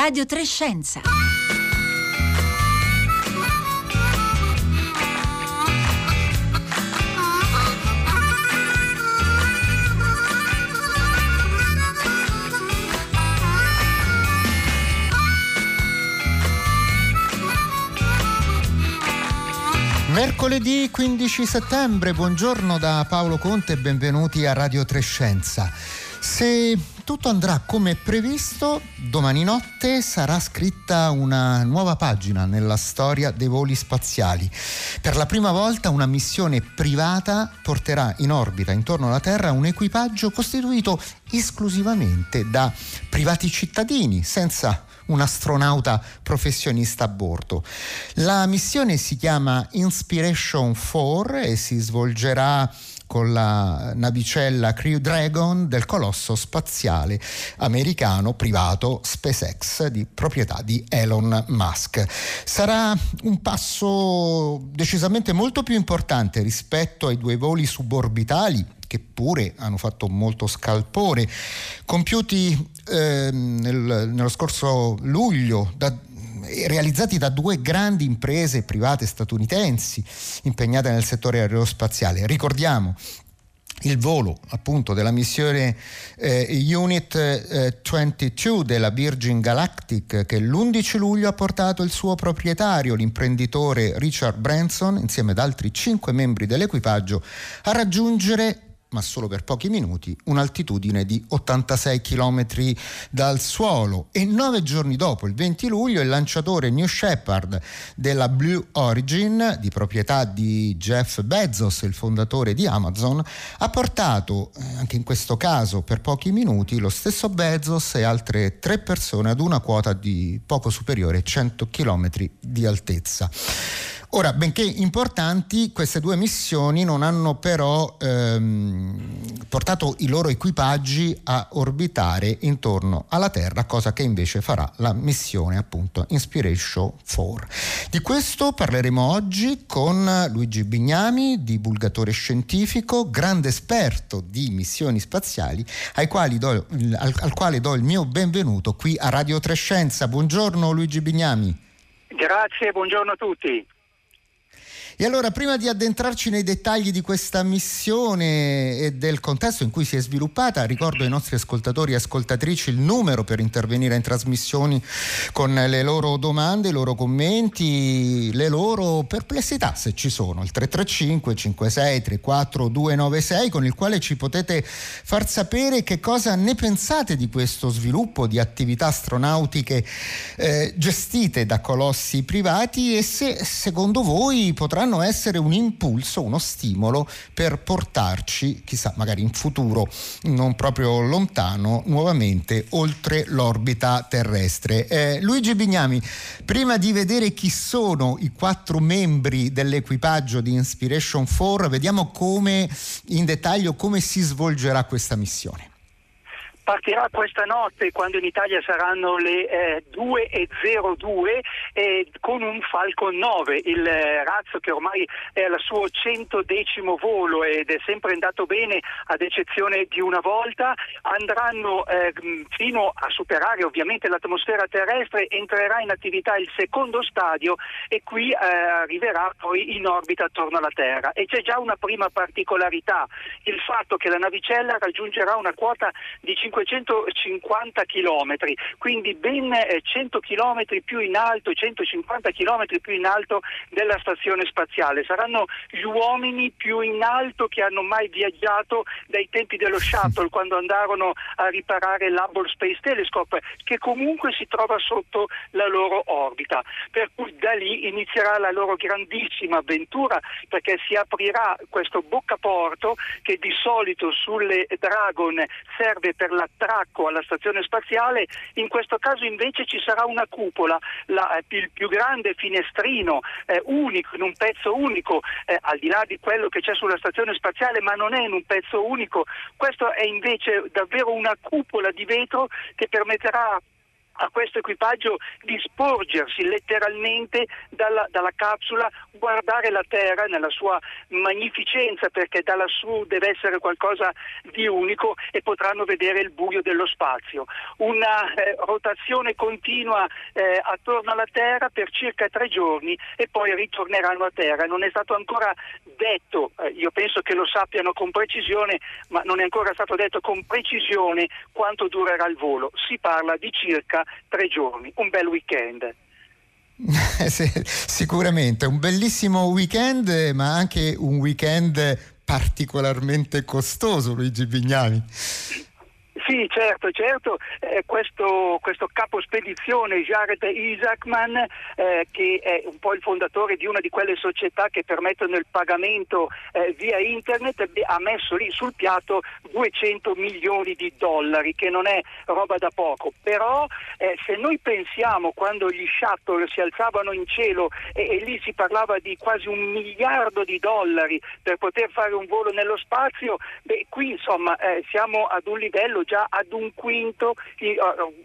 Radio Trescenza. Mercoledì 15 settembre, buongiorno da Paolo Conte e benvenuti a Radio Trescenza. Se tutto andrà come previsto, domani notte sarà scritta una nuova pagina nella storia dei voli spaziali. Per la prima volta una missione privata porterà in orbita intorno alla Terra un equipaggio costituito esclusivamente da privati cittadini, senza un astronauta professionista a bordo. La missione si chiama Inspiration 4 e si svolgerà con la navicella Crew Dragon del colosso spaziale americano privato SpaceX di proprietà di Elon Musk. Sarà un passo decisamente molto più importante rispetto ai due voli suborbitali che pure hanno fatto molto scalpore, compiuti eh, nel, nello scorso luglio da realizzati da due grandi imprese private statunitensi impegnate nel settore aerospaziale. Ricordiamo il volo appunto della missione eh, Unit eh, 22 della Virgin Galactic che l'11 luglio ha portato il suo proprietario, l'imprenditore Richard Branson, insieme ad altri cinque membri dell'equipaggio, a raggiungere ma solo per pochi minuti, un'altitudine di 86 km dal suolo e nove giorni dopo, il 20 luglio, il lanciatore New Shepard della Blue Origin, di proprietà di Jeff Bezos, il fondatore di Amazon, ha portato, eh, anche in questo caso per pochi minuti, lo stesso Bezos e altre tre persone ad una quota di poco superiore ai 100 km di altezza. Ora, benché importanti, queste due missioni non hanno però ehm, portato i loro equipaggi a orbitare intorno alla Terra, cosa che invece farà la missione appunto Inspiration 4. Di questo parleremo oggi con Luigi Bignami, divulgatore scientifico, grande esperto di missioni spaziali, do, al, al quale do il mio benvenuto qui a Radio Trescenza. Buongiorno Luigi Bignami. Grazie, buongiorno a tutti. E allora, prima di addentrarci nei dettagli di questa missione e del contesto in cui si è sviluppata, ricordo ai nostri ascoltatori e ascoltatrici il numero per intervenire in trasmissioni con le loro domande, i loro commenti, le loro perplessità, se ci sono, il 335 56 34 296 con il quale ci potete far sapere che cosa ne pensate di questo sviluppo di attività astronautiche eh, gestite da colossi privati e se secondo voi potranno potranno essere un impulso, uno stimolo per portarci, chissà, magari in futuro non proprio lontano, nuovamente oltre l'orbita terrestre. Eh, Luigi Bignami, prima di vedere chi sono i quattro membri dell'equipaggio di Inspiration 4, vediamo come in dettaglio come si svolgerà questa missione partirà questa notte quando in Italia saranno le eh, 2.02 eh, con un Falcon 9, il eh, razzo che ormai è al suo centodecimo volo ed è sempre andato bene ad eccezione di una volta, andranno eh, fino a superare ovviamente l'atmosfera terrestre, entrerà in attività il secondo stadio e qui eh, arriverà poi in orbita attorno alla Terra. E c'è già una prima particolarità, il fatto che la navicella raggiungerà una quota di 5 550 km, quindi ben 100 eh, km più in alto, 150 km più in alto della stazione spaziale. Saranno gli uomini più in alto che hanno mai viaggiato dai tempi dello shuttle quando andarono a riparare l'Hubble Space Telescope che comunque si trova sotto la loro orbita. Per cui da lì inizierà la loro grandissima avventura perché si aprirà questo boccaporto che di solito sulle Dragon serve per la attracco alla stazione spaziale, in questo caso invece ci sarà una cupola, la, eh, il più grande finestrino eh, unico, in un pezzo unico, eh, al di là di quello che c'è sulla stazione spaziale, ma non è in un pezzo unico, questo è invece davvero una cupola di vetro che permetterà a questo equipaggio di sporgersi letteralmente dalla, dalla, capsula, guardare la Terra nella sua magnificenza perché da lassù deve essere qualcosa di unico e potranno vedere il buio dello spazio. Una eh, rotazione continua eh, attorno alla Terra per circa tre giorni e poi ritorneranno a Terra. Non è stato ancora detto, eh, io penso che lo sappiano con precisione, ma non è ancora stato detto con precisione quanto durerà il volo. Si parla di circa tre giorni, un bel weekend. Sicuramente, un bellissimo weekend, ma anche un weekend particolarmente costoso, Luigi Bignami. Sì, certo, certo. Eh, questo, questo, capo spedizione, Jared Isaacman, eh, che è un po' il fondatore di una di quelle società che permettono il pagamento eh, via internet, ha messo lì sul piatto 200 milioni di dollari, che non è roba da poco. Però eh, se noi pensiamo quando gli shuttle si alzavano in cielo e, e lì si parlava di quasi un miliardo di dollari per poter fare un volo nello spazio, beh, qui insomma eh, siamo ad un livello già ad un quinto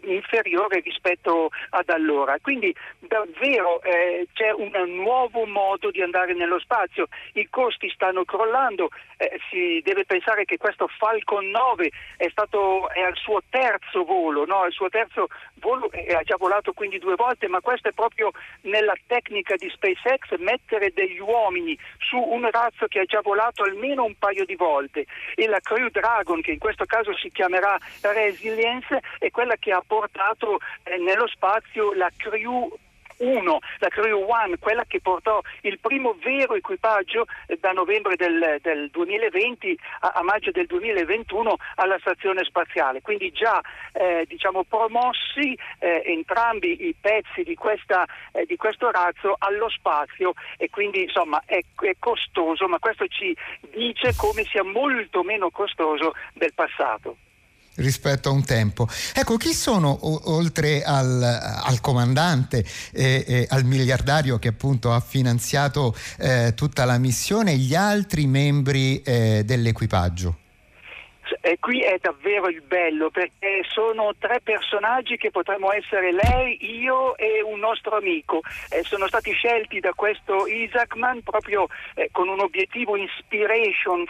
inferiore rispetto ad allora. Quindi davvero eh, c'è un nuovo modo di andare nello spazio, i costi stanno crollando, eh, si deve pensare che questo Falcon 9 è, stato, è al suo terzo volo, no? il suo terzo volo ha già volato quindi due volte, ma questo è proprio nella tecnica di SpaceX mettere degli uomini su un razzo che ha già volato almeno un paio di volte e la Crew Dragon, che in questo caso si chiamerà Resilience, è quella che ha portato eh, nello spazio la Crew 1, la Crew One, quella che portò il primo vero equipaggio eh, da novembre del, del 2020 a, a, maggio del 2021 alla stazione spaziale. Quindi già eh, diciamo, promossi eh, entrambi i pezzi di, questa, eh, di, questo razzo allo spazio e quindi insomma è, è costoso, ma questo ci dice come sia molto meno costoso del passato rispetto a un tempo. Ecco, chi sono oltre al, al comandante e, e, al miliardario che appunto ha finanziato eh, tutta la missione, gli altri membri eh, dell'equipaggio? E qui è davvero il bello perché sono tre personaggi che potremmo essere lei, io e un nostro amico. Eh, sono stati scelti da questo Isaacman proprio eh, con un obiettivo inspiration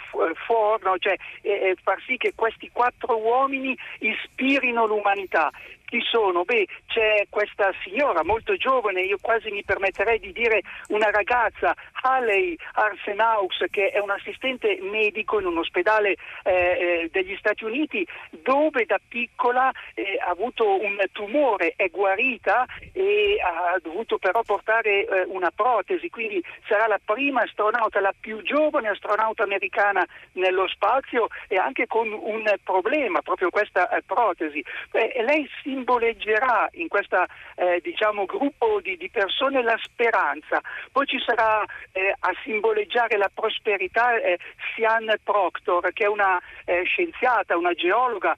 for, no? cioè eh, eh, far sì che questi quattro uomini ispirino l'umanità chi sono? Beh, c'è questa signora molto giovane, io quasi mi permetterei di dire una ragazza, Haley Arsenaus, che è un assistente medico in un ospedale eh, eh, degli Stati Uniti, dove da piccola eh, ha avuto un tumore, è guarita e ha dovuto però portare eh, una protesi, quindi sarà la prima astronauta, la più giovane astronauta americana nello spazio e anche con un problema, proprio questa eh, protesi. lei si simboleggerà in questo eh, diciamo, gruppo di, di, persone la speranza, poi ci sarà eh, a simboleggiare la prosperità eh, Sian Proctor che è una eh, scienziata, una geologa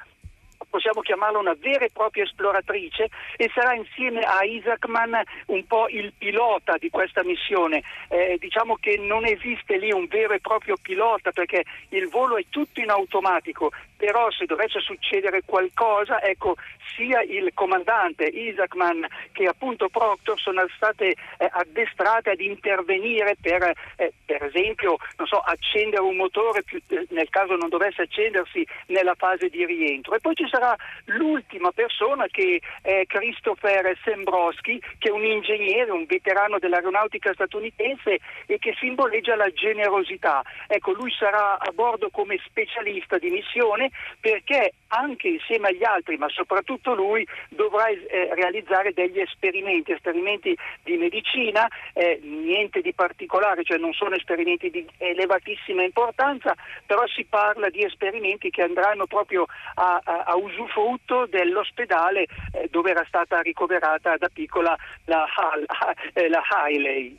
possiamo chiamarla una vera e propria esploratrice e sarà insieme a Isaacman un po' il pilota di questa missione. Eh, diciamo che non esiste lì un vero e proprio pilota perché il volo è tutto in automatico, però se dovesse succedere qualcosa, ecco, sia il comandante Isaacman che appunto Proctor sono state eh, addestrate ad intervenire per, eh, per esempio, so, accendere un motore più, eh, nel caso non dovesse accendersi nella fase di rientro. E poi ci sarà l'ultima persona che è Christopher Sembrowski, che è un ingegnere, un veterano dell'aeronautica statunitense e che simboleggia la generosità. Ecco, lui sarà a bordo come specialista di missione perché anche insieme agli altri, ma soprattutto lui, dovrà eh, realizzare degli esperimenti, esperimenti di medicina, eh, niente di particolare, cioè non sono esperimenti di elevatissima importanza, però si parla di esperimenti che andranno proprio a, a, a usufrutto dell'ospedale eh, dove era stata ricoverata da piccola la, eh, la Hailey.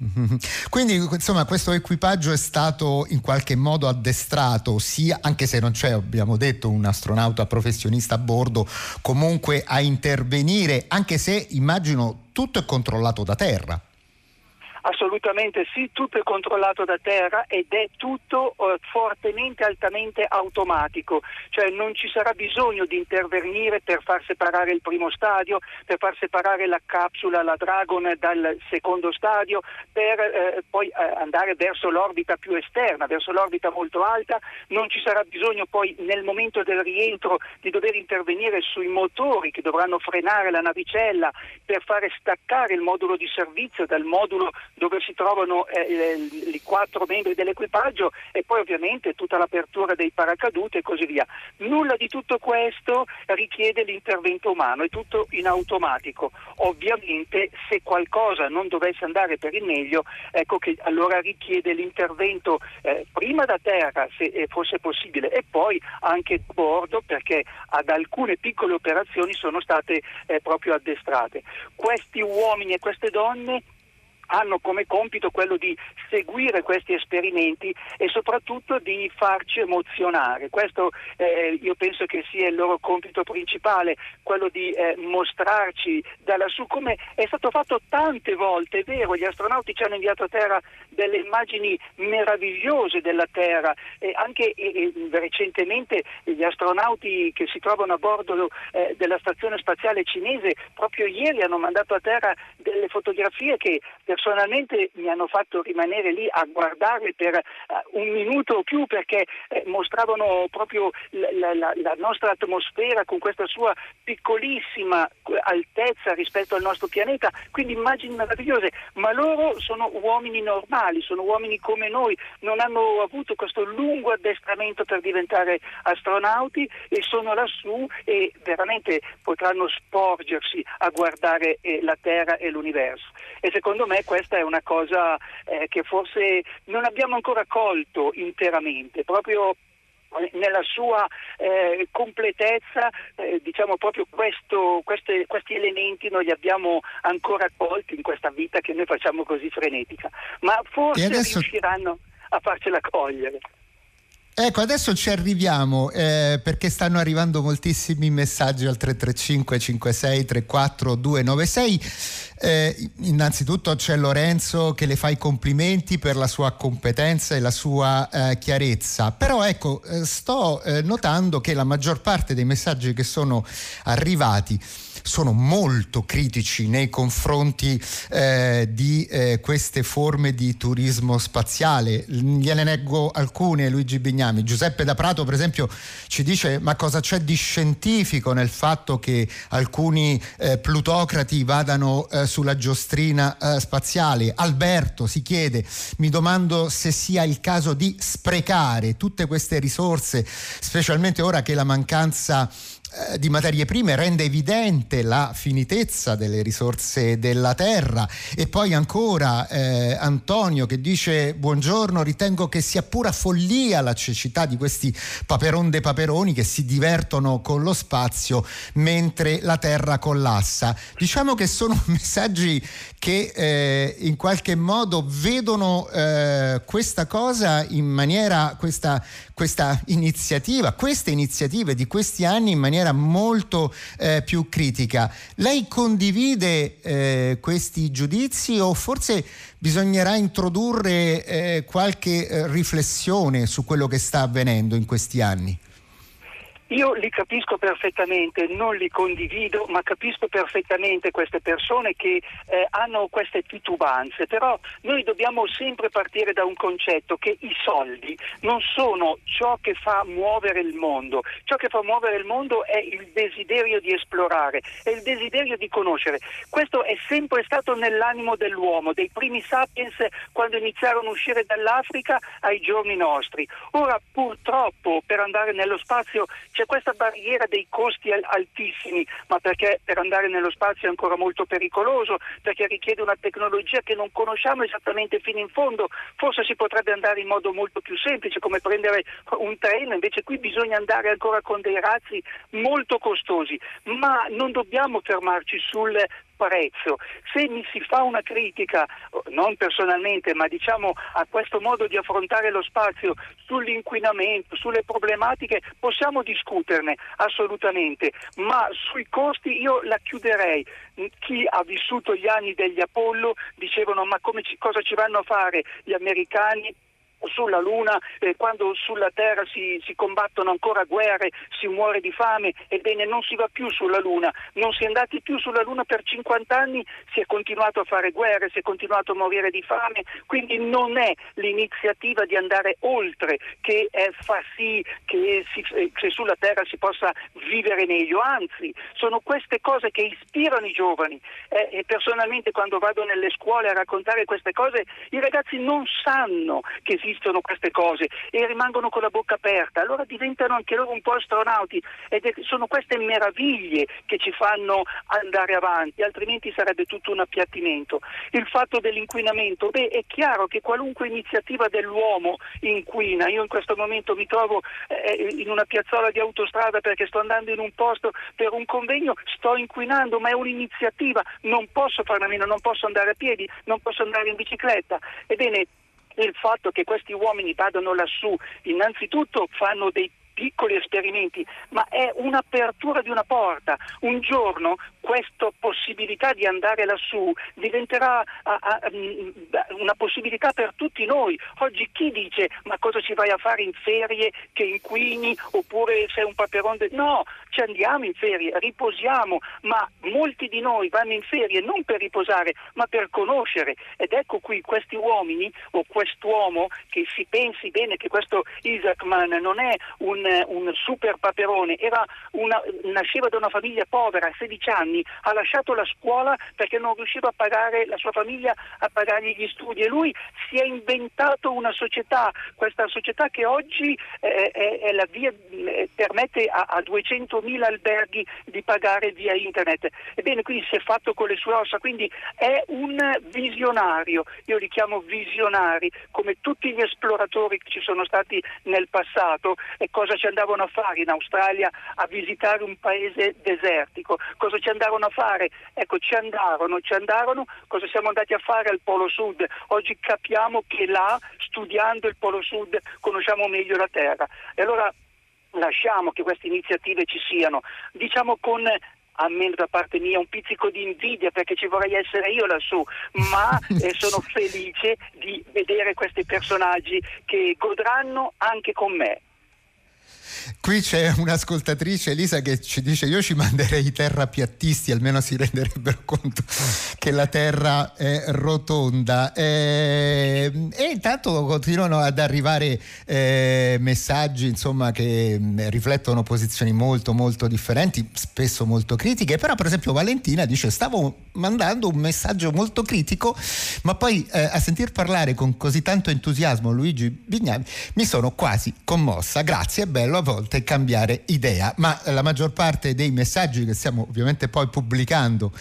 Quindi insomma questo equipaggio è stato in qualche modo addestrato, sia, anche se non c'è, abbiamo detto, un astronauta professionista a bordo, comunque a intervenire, anche se immagino tutto è controllato da terra. Assolutamente sì, tutto è controllato da terra ed è tutto eh, fortemente, altamente automatico, cioè non ci sarà bisogno di intervenire per far separare il primo stadio, per far separare la capsula, la Dragon dal secondo stadio, per eh, poi eh, andare verso l'orbita più esterna, verso l'orbita molto alta, non ci sarà bisogno poi nel momento del rientro di dover intervenire sui motori che dovranno frenare la navicella per fare staccare il modulo di servizio dal modulo dove si trovano eh, i quattro membri dell'equipaggio e poi ovviamente tutta l'apertura dei paracadute e così via. Nulla di tutto questo richiede l'intervento umano, è tutto in automatico. Ovviamente se qualcosa non dovesse andare per il meglio, ecco che allora richiede l'intervento eh, prima da terra se eh, fosse possibile e poi anche a bordo perché ad alcune piccole operazioni sono state eh, proprio addestrate. Questi uomini e queste donne hanno come compito quello di seguire questi esperimenti e soprattutto di farci emozionare. Questo eh, io penso che sia il loro compito principale, quello di eh, mostrarci da lassù come è stato fatto tante volte, è vero, gli astronauti ci hanno inviato a Terra delle immagini meravigliose della Terra e anche e, recentemente gli astronauti che si trovano a bordo eh, della stazione spaziale cinese proprio ieri hanno mandato a Terra delle fotografie che per personalmente mi hanno fatto rimanere lì a guardarle per uh, un minuto o più perché eh, mostravano proprio la, la, la, nostra atmosfera con questa sua piccolissima altezza rispetto al nostro pianeta, quindi immagini meravigliose, ma loro sono uomini normali, sono uomini come noi, non hanno avuto questo lungo addestramento per diventare astronauti e sono lassù e veramente potranno sporgersi a guardare eh, la Terra e l'universo. E secondo me questa è una cosa eh, che forse non abbiamo ancora colto interamente, proprio nella sua eh, completezza, eh, diciamo proprio questo, queste, questi elementi non li abbiamo ancora colti in questa vita che noi facciamo così frenetica, ma forse adesso... riusciranno a farcela cogliere. Ecco, adesso ci arriviamo eh, perché stanno arrivando moltissimi messaggi al 335 56 34 296. Eh, innanzitutto c'è Lorenzo che le fa i complimenti per la sua competenza e la sua eh, chiarezza, però ecco, eh, sto eh, notando che la maggior parte dei messaggi che sono arrivati sono molto critici nei confronti eh, di eh, queste forme di turismo spaziale. Gliene leggo alcune, Luigi Bignami. Giuseppe da Prato, per esempio, ci dice ma cosa c'è di scientifico nel fatto che alcuni eh, plutocrati vadano eh, sulla giostrina eh, spaziale? Alberto si chiede, mi domando se sia il caso di sprecare tutte queste risorse, specialmente ora che la mancanza di materie prime rende evidente la finitezza delle risorse della terra. E poi ancora eh, Antonio che dice buongiorno ritengo che sia pura follia la cecità di questi paperon de paperoni che si divertono con lo spazio mentre la terra collassa. Diciamo che sono messaggi che eh, in qualche modo vedono eh, questa cosa in maniera questa, questa iniziativa queste iniziative di questi anni in maniera molto eh, più critica. Lei condivide eh, questi giudizi o forse bisognerà introdurre eh, qualche eh, riflessione su quello che sta avvenendo in questi anni? Io li capisco perfettamente, non li condivido, ma capisco perfettamente queste persone che eh, hanno queste titubanze, però noi dobbiamo sempre partire da un concetto che i soldi non sono ciò che fa muovere il mondo, ciò che fa muovere il mondo è il desiderio di esplorare, è il desiderio di conoscere. Questo è sempre stato nell'animo dell'uomo, dei primi sapiens quando iniziarono a uscire dall'Africa ai giorni nostri. Ora purtroppo per andare nello spazio c'è questa barriera dei costi altissimi, ma perché per andare nello spazio è ancora molto pericoloso, perché richiede una tecnologia che non conosciamo esattamente fino in fondo, forse si potrebbe andare in modo molto più semplice come prendere un treno, invece qui bisogna andare ancora con dei razzi molto costosi, ma non dobbiamo fermarci sul apprezzo. Se mi si fa una critica, non personalmente, ma diciamo a questo modo di affrontare lo spazio sull'inquinamento, sulle problematiche, possiamo discuterne assolutamente, ma sui costi io la chiuderei. Chi ha vissuto gli anni degli Apollo dicevano ma ci, cosa ci vanno a fare gli americani sulla Luna, eh, quando sulla Terra si, si, combattono ancora guerre, si muore di fame, ebbene non si va più sulla Luna, non si è andati più sulla Luna per 50 anni, si è continuato a fare guerre, si è continuato a morire di fame, quindi non è l'iniziativa di andare oltre che eh, fa sì che, si, eh, che sulla Terra si possa vivere meglio, anzi sono queste cose che ispirano i giovani. Eh, e personalmente quando vado nelle scuole a raccontare queste cose i ragazzi non sanno che esistono esistono queste cose e rimangono con la bocca aperta, allora diventano anche loro un po' astronauti ed è, sono queste meraviglie che ci fanno andare avanti, altrimenti sarebbe tutto un appiattimento. Il fatto dell'inquinamento, beh è chiaro che qualunque iniziativa dell'uomo inquina, io in questo momento mi trovo eh, in una piazzola di autostrada perché sto andando in un posto per un convegno, sto inquinando, ma è un'iniziativa, non posso farne a meno, non posso andare a piedi, non posso andare in bicicletta. Ebbene, il fatto che questi uomini vadano lassù, innanzitutto fanno dei piccoli esperimenti, ma è un'apertura di una porta. Un giorno questa possibilità di andare lassù diventerà mm, una possibilità per tutti noi. Oggi chi dice ma cosa ci vai a fare in ferie che inquini oppure sei un paperon? De... No, ci andiamo in ferie, riposiamo, ma molti di noi vanno in ferie non per riposare ma per conoscere ed ecco qui questi uomini o quest'uomo che si pensi bene che questo Isaacman non è un un super paperone, una, nasceva da una famiglia povera, a 16 anni, ha lasciato la scuola perché non riusciva a pagare la sua famiglia a pagargli gli studi. E lui si è inventato una società, questa società che oggi eh, è, è la via, eh, permette a, a 200.000 alberghi di pagare via internet. Ebbene, quindi si è fatto con le sue ossa, quindi è un visionario, io li chiamo visionari, come tutti gli esploratori che ci sono stati nel passato e cosa ci andavano a fare in Australia a visitare un paese desertico? Cosa ci andavano a fare? Ecco, ci andarono, ci andarono, cosa siamo andati a fare al Polo Sud? Oggi capiamo che là, studiando il Polo Sud, conosciamo meglio la Terra. E allora lasciamo che queste iniziative ci siano, diciamo con almeno da parte mia un pizzico di invidia perché ci vorrei essere io lassù, ma eh, sono felice di vedere questi personaggi che godranno anche con me. Qui c'è un'ascoltatrice, Elisa, che ci dice: Io ci manderei i terrapiattisti, almeno si renderebbero conto che la terra è rotonda. E, ehm, e intanto continuano ad arrivare eh, messaggi insomma, che mm, riflettono posizioni molto, molto differenti, spesso molto critiche. Però, per esempio, Valentina dice: Stavo mandando un messaggio molto critico, ma poi eh, a sentir parlare con così tanto entusiasmo Luigi Bignami mi sono quasi commossa. Grazie, è bello a volte cambiare idea, ma la maggior parte dei messaggi che stiamo ovviamente poi pubblicando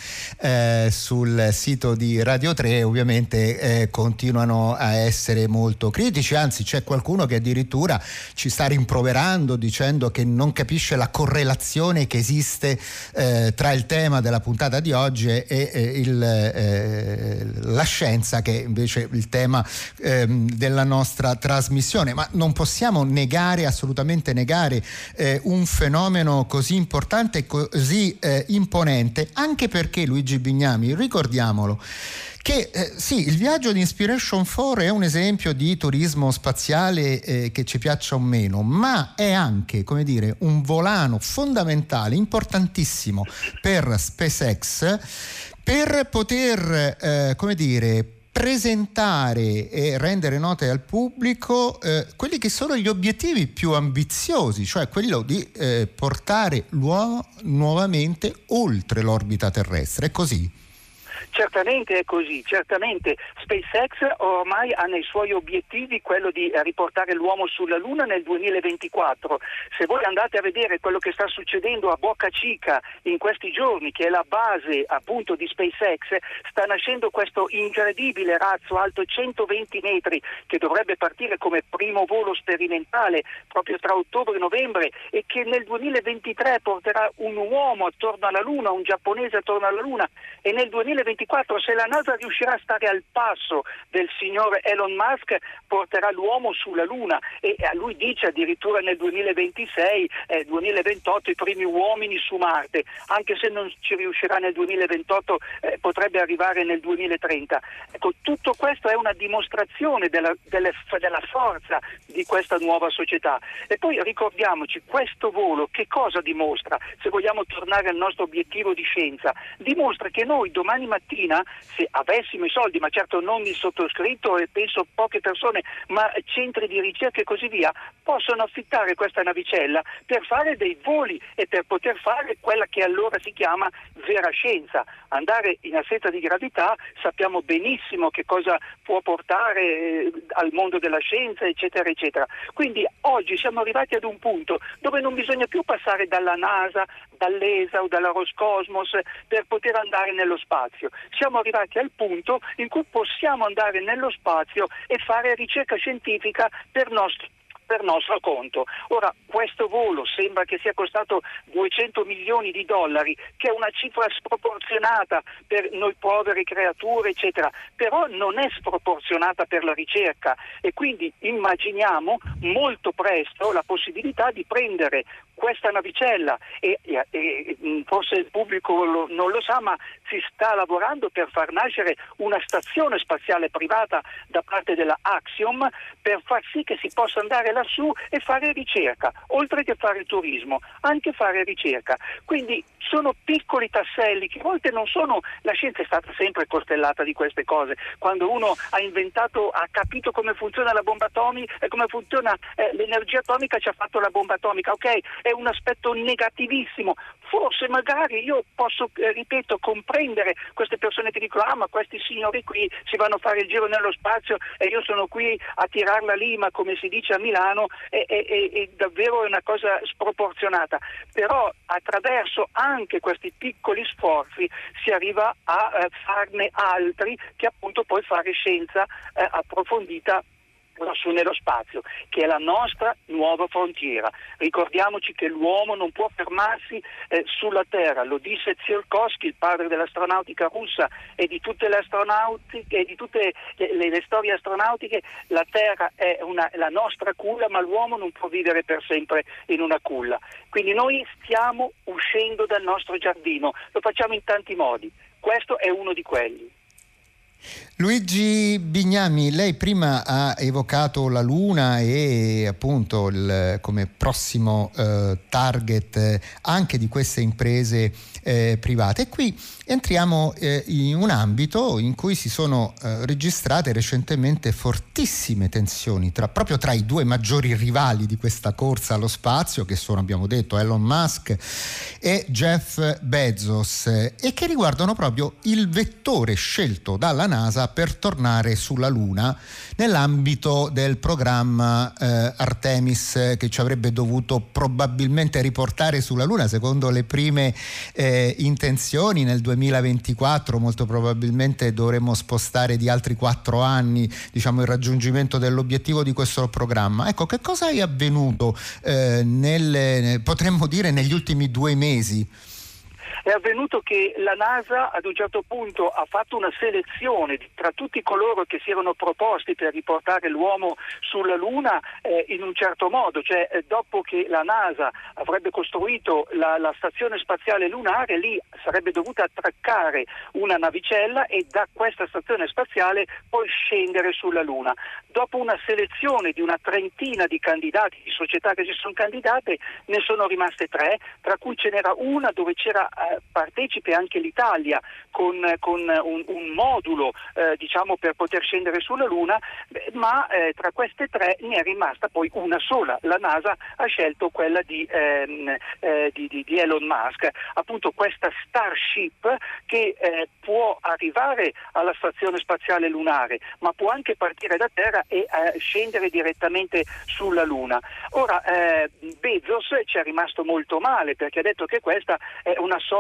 eh, sul sito di Radio 3 ovviamente eh, continuano a essere molto critici, anzi c'è qualcuno che addirittura ci sta rimproverando dicendo che non capisce la correlazione che esiste eh, tra il tema della puntata di oggi e il, eh, la scienza che invece è il tema ehm, della nostra trasmissione, ma non possiamo negare assolutamente negare spiegare eh, un fenomeno così importante e così eh, imponente, anche perché Luigi Bignami, ricordiamolo, che eh, sì, il viaggio di Inspiration 4 è un esempio di turismo spaziale eh, che ci piaccia o meno, ma è anche, come dire, un volano fondamentale, importantissimo per SpaceX per poter, eh, come dire, presentare e rendere note al pubblico eh, quelli che sono gli obiettivi più ambiziosi, cioè quello di eh, portare l'uomo nuovamente oltre l'orbita terrestre. È così? Certamente è così, certamente SpaceX ormai ha nei suoi obiettivi quello di riportare l'uomo sulla Luna nel 2024. Se voi andate a vedere quello che sta succedendo a Boca Chica in questi giorni, che è la base appunto di SpaceX, sta nascendo questo incredibile razzo alto 120 metri che dovrebbe partire come primo volo sperimentale proprio tra ottobre e novembre e che nel 2023 porterà un uomo attorno alla Luna, un giapponese attorno alla Luna e nel 2024 se la NASA riuscirà a stare al passo del signor Elon Musk porterà l'uomo sulla Luna e a lui dice addirittura nel 2026, eh, 2028 i primi uomini su Marte, anche se non ci riuscirà nel 2028 eh, potrebbe arrivare nel 2030. Ecco, tutto questo è una dimostrazione della, delle, della forza di questa nuova società. E poi ricordiamoci, questo volo che cosa dimostra? Se vogliamo tornare al nostro obiettivo di scienza, dimostra che noi domani mattina, se avessimo i soldi, ma certo non il sottoscritto e penso poche persone, ma centri di ricerca e così via, possono affittare questa navicella per fare dei voli e per poter fare quella che allora si chiama vera scienza. Andare in assenza di gravità sappiamo benissimo che cosa può portare eh, al mondo della scienza, eccetera, eccetera. Quindi oggi siamo arrivati ad un punto dove non bisogna più passare dalla NASA, dall'ESA o dalla Roscosmos per poter andare nello spazio. Siamo arrivati al punto in cui possiamo andare nello spazio e fare ricerca scientifica per nostro per nostro conto. Ora, questo volo sembra che sia costato 200 milioni di dollari, che è una cifra sproporzionata per noi povere creature, eccetera, però non è sproporzionata per la ricerca e quindi immaginiamo molto presto la possibilità di prendere questa navicella e, e, e, forse il pubblico lo, non lo sa, ma si sta lavorando per far nascere una stazione spaziale privata da parte della Axiom per far sì che si possa andare lassù e fare ricerca, oltre che fare turismo, anche fare ricerca. Quindi sono piccoli tasselli che a volte non sono, la scienza è stata sempre costellata di queste cose. Quando uno ha inventato, ha capito come funziona la bomba atomica e come funziona eh, l'energia atomica, ci ha fatto la bomba atomica, ok? È un aspetto negativissimo. Forse magari io posso, eh, ripeto, comprendere queste persone che dicono ah ma questi signori qui si vanno a fare il giro nello spazio e io sono qui a tirarla lì, ma come si dice a Milano, è, è, è, è davvero una cosa sproporzionata. Però attraverso anche questi piccoli sforzi si arriva a eh, farne altri che appunto poi fare scienza eh, approfondita lassù nello spazio, che è la nostra nuova frontiera. Ricordiamoci che l'uomo non può fermarsi eh, sulla Terra, lo disse Tsiolkovsky, il padre dell'astronautica russa e di tutte le e di tutte le, le, le, storie astronautiche, la Terra è una, la nostra culla, ma l'uomo non può vivere per sempre in una culla. Quindi noi stiamo uscendo dal nostro giardino, lo facciamo in tanti modi, questo è uno di quelli. Luigi Bignami, lei prima ha evocato la Luna e appunto il, come prossimo eh, target anche di queste imprese eh, private. E qui entriamo eh, in un ambito in cui si sono eh, registrate recentemente fortissime tensioni tra, proprio tra i due maggiori rivali di questa corsa allo spazio, che sono, abbiamo detto, Elon Musk e Jeff Bezos, e che riguardano proprio il vettore scelto dalla NASA per tornare sulla Luna nell'ambito del programma eh, Artemis che ci avrebbe dovuto probabilmente riportare sulla Luna secondo le prime eh, intenzioni nel 2024 molto probabilmente dovremmo spostare di altri quattro anni diciamo, il raggiungimento dell'obiettivo di questo programma. Ecco, che cosa è avvenuto eh, nel, potremmo dire negli ultimi due mesi? È avvenuto che la NASA ad un certo punto ha fatto una selezione tra tutti coloro che si erano proposti per riportare l'uomo sulla Luna eh, in un certo modo, cioè eh, dopo che la NASA avrebbe costruito la, la, stazione spaziale lunare, lì sarebbe dovuta attraccare una navicella e da questa stazione spaziale poi scendere sulla Luna. Dopo una selezione di una trentina di candidati, di società che si sono candidate, ne sono rimaste tre, tra cui ce n'era una dove c'era eh, partecipi anche l'Italia con, con un, un, modulo eh, diciamo per poter scendere sulla Luna, ma eh, tra queste tre ne è rimasta poi una sola. La NASA ha scelto quella di, ehm, eh, di, di, di Elon Musk, appunto questa Starship che eh, può arrivare alla stazione spaziale lunare, ma può anche partire da terra e eh, scendere direttamente sulla Luna. Ora eh, Bezos ci è rimasto molto male perché ha detto che questa è una sorta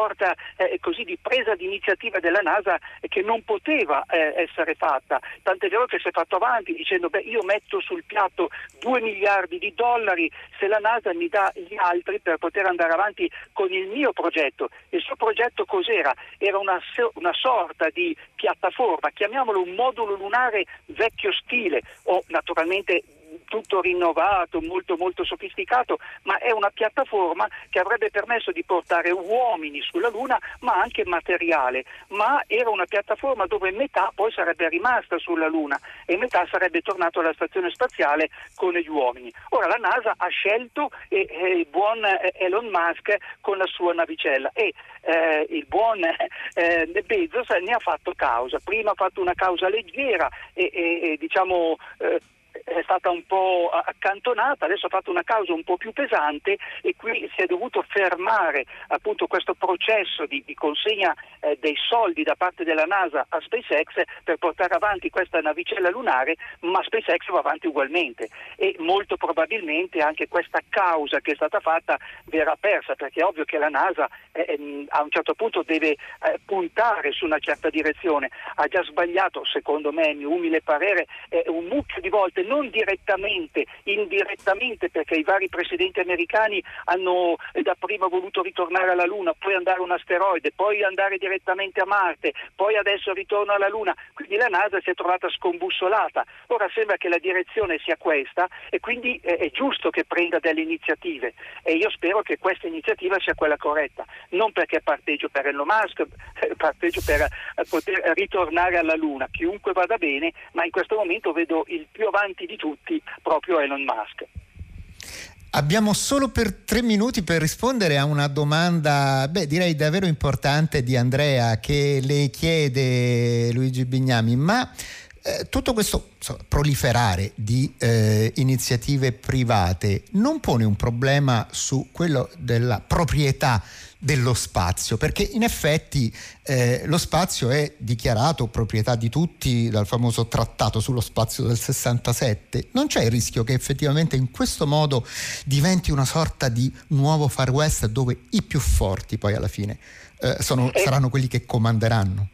così di presa di iniziativa della NASA che non poteva essere fatta, tant'è vero che si è fatto avanti dicendo beh io metto sul piatto 2 miliardi di dollari se la NASA mi dà gli altri per poter andare avanti con il mio progetto. Il suo progetto cos'era? Era una, una sorta di piattaforma, chiamiamolo un modulo lunare vecchio stile o naturalmente tutto rinnovato, molto molto sofisticato, ma è una piattaforma che avrebbe permesso di portare uomini sulla Luna, ma anche materiale, ma era una piattaforma dove metà poi sarebbe rimasta sulla Luna e metà sarebbe tornato alla stazione spaziale con gli uomini. Ora la NASA ha scelto eh, il buon Elon Musk con la sua navicella e eh, il buon eh, Bezos ne ha fatto causa. Prima ha fatto una causa leggera e, e, e diciamo eh, è stata un po' accantonata, adesso ha fatto una causa un po' più pesante e qui si è dovuto fermare appunto questo processo di, di consegna eh, dei soldi da parte della NASA a SpaceX per portare avanti questa navicella lunare, ma SpaceX va avanti ugualmente e molto probabilmente anche questa causa che è stata fatta verrà persa perché è ovvio che la NASA eh, ehm, a un certo punto deve eh, puntare su una certa direzione, ha già sbagliato secondo me, mio umile parere, eh, un mucchio di volte non direttamente, indirettamente perché i vari presidenti americani hanno eh, dapprima voluto ritornare alla Luna, poi andare a un asteroide, poi andare direttamente a Marte, poi adesso ritorno alla Luna, quindi la NASA si è trovata scombussolata. Ora sembra che la direzione sia questa e quindi eh, è giusto che prenda delle iniziative e io spero che questa iniziativa sia quella corretta, non perché parteggio per Elon Musk, eh, parteggio per poter ritornare alla Luna, chiunque vada bene, ma in questo momento vedo il più avanti avanti di tutti proprio Elon Musk. Abbiamo solo per tre minuti per rispondere a una domanda, beh, direi davvero importante di Andrea che le chiede Luigi Bignami, ma eh, tutto questo insomma, proliferare di eh, iniziative private non pone un problema su quello della proprietà dello spazio, perché in effetti eh, lo spazio è dichiarato proprietà di tutti dal famoso trattato sullo spazio del 67. Non c'è il rischio che effettivamente in questo modo diventi una sorta di nuovo Far West dove i più forti poi alla fine eh, sono, saranno quelli che comanderanno?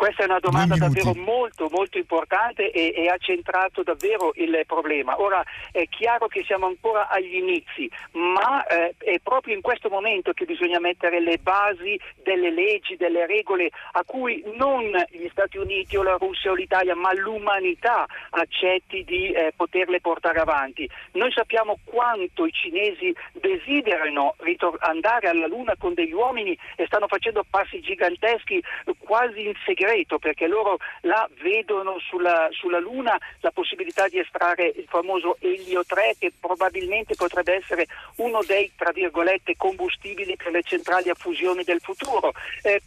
Questa è una domanda davvero molto molto importante e, e, ha centrato davvero il problema. Ora è chiaro che siamo ancora agli inizi, ma eh, è proprio in questo momento che bisogna mettere le basi delle leggi, delle regole a cui non Stati Uniti o la Russia o l'Italia, ma l'umanità accetti di eh, poterle portare avanti. Noi sappiamo quanto i cinesi desiderano ritor- andare alla Luna con degli uomini e stanno facendo passi giganteschi quasi in segreto perché loro là vedono sulla, sulla Luna la possibilità di estrarre il famoso elio 3 che probabilmente potrebbe essere uno dei tra virgolette combustibili per le centrali a fusione del futuro. Eh,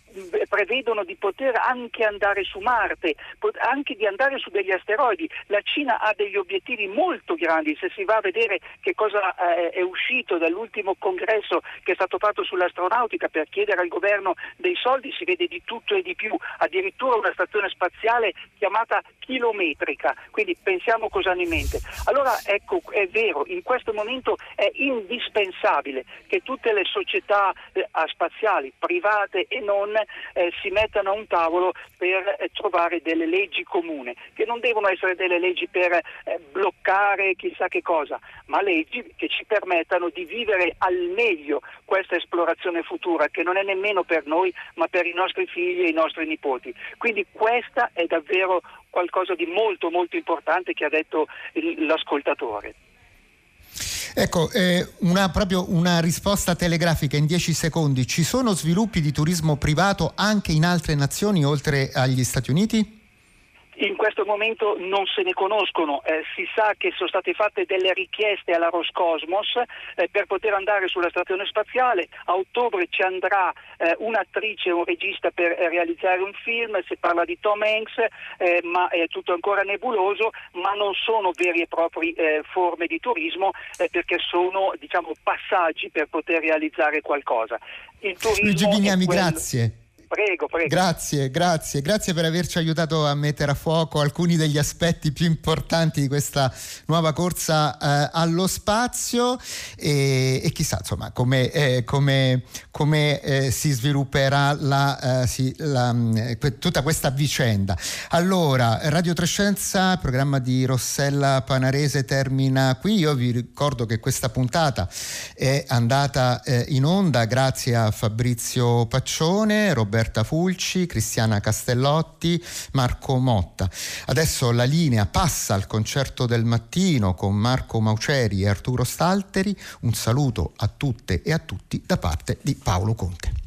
prevedono di poter anche andare su Marte, anche di andare su degli asteroidi. La Cina ha degli obiettivi molto grandi, se si va a vedere che cosa eh, è uscito dall'ultimo congresso che è stato fatto sull'astronautica per chiedere al governo dei soldi, si vede di tutto e di più, addirittura addirittura una stazione spaziale chiamata chilometrica, quindi pensiamo cosa hanno in mente. Allora ecco, è vero, in questo momento è indispensabile che tutte le società eh, spaziali, private e non, eh, si mettano a un tavolo per eh, trovare delle leggi comuni, che non devono essere delle leggi per eh, bloccare chissà che cosa, ma leggi che ci permettano di vivere al meglio questa esplorazione futura, che non è nemmeno per noi, ma per i nostri figli e i nostri nipoti. Quindi questa è davvero qualcosa di molto molto importante che ha detto l'ascoltatore. Ecco, eh, una, proprio una risposta telegrafica in 10 secondi. Ci sono sviluppi di turismo privato anche in altre nazioni oltre agli Stati Uniti? In questo momento non se ne conoscono, eh, si sa che sono state fatte delle richieste alla Roscosmos eh, per poter andare sulla stazione spaziale, a ottobre ci andrà eh, un'attrice e un regista per realizzare un film, si parla di Tom Hanks, eh, ma è tutto ancora nebuloso, ma non sono veri e propri eh, forme di turismo eh, perché sono diciamo, passaggi per poter realizzare qualcosa. Luigi Bignami, quello... grazie. Prego, prego. Grazie, grazie, grazie per averci aiutato a mettere a fuoco alcuni degli aspetti più importanti di questa nuova corsa eh, allo spazio e, e, chissà insomma come, eh, come, come eh, si svilupperà la, eh, si, la, mm, tutta questa vicenda. Allora, Radio Trescenza, programma di Rossella Panarese termina qui. Io vi ricordo che questa puntata è andata eh, in onda grazie a Fabrizio Paccione, Roberto Roberta Fulci, Cristiana Castellotti, Marco Motta. Adesso la linea passa al concerto del mattino con Marco Mauceri e Arturo Stalteri. Un saluto a tutte e a tutti da parte di Paolo Conte.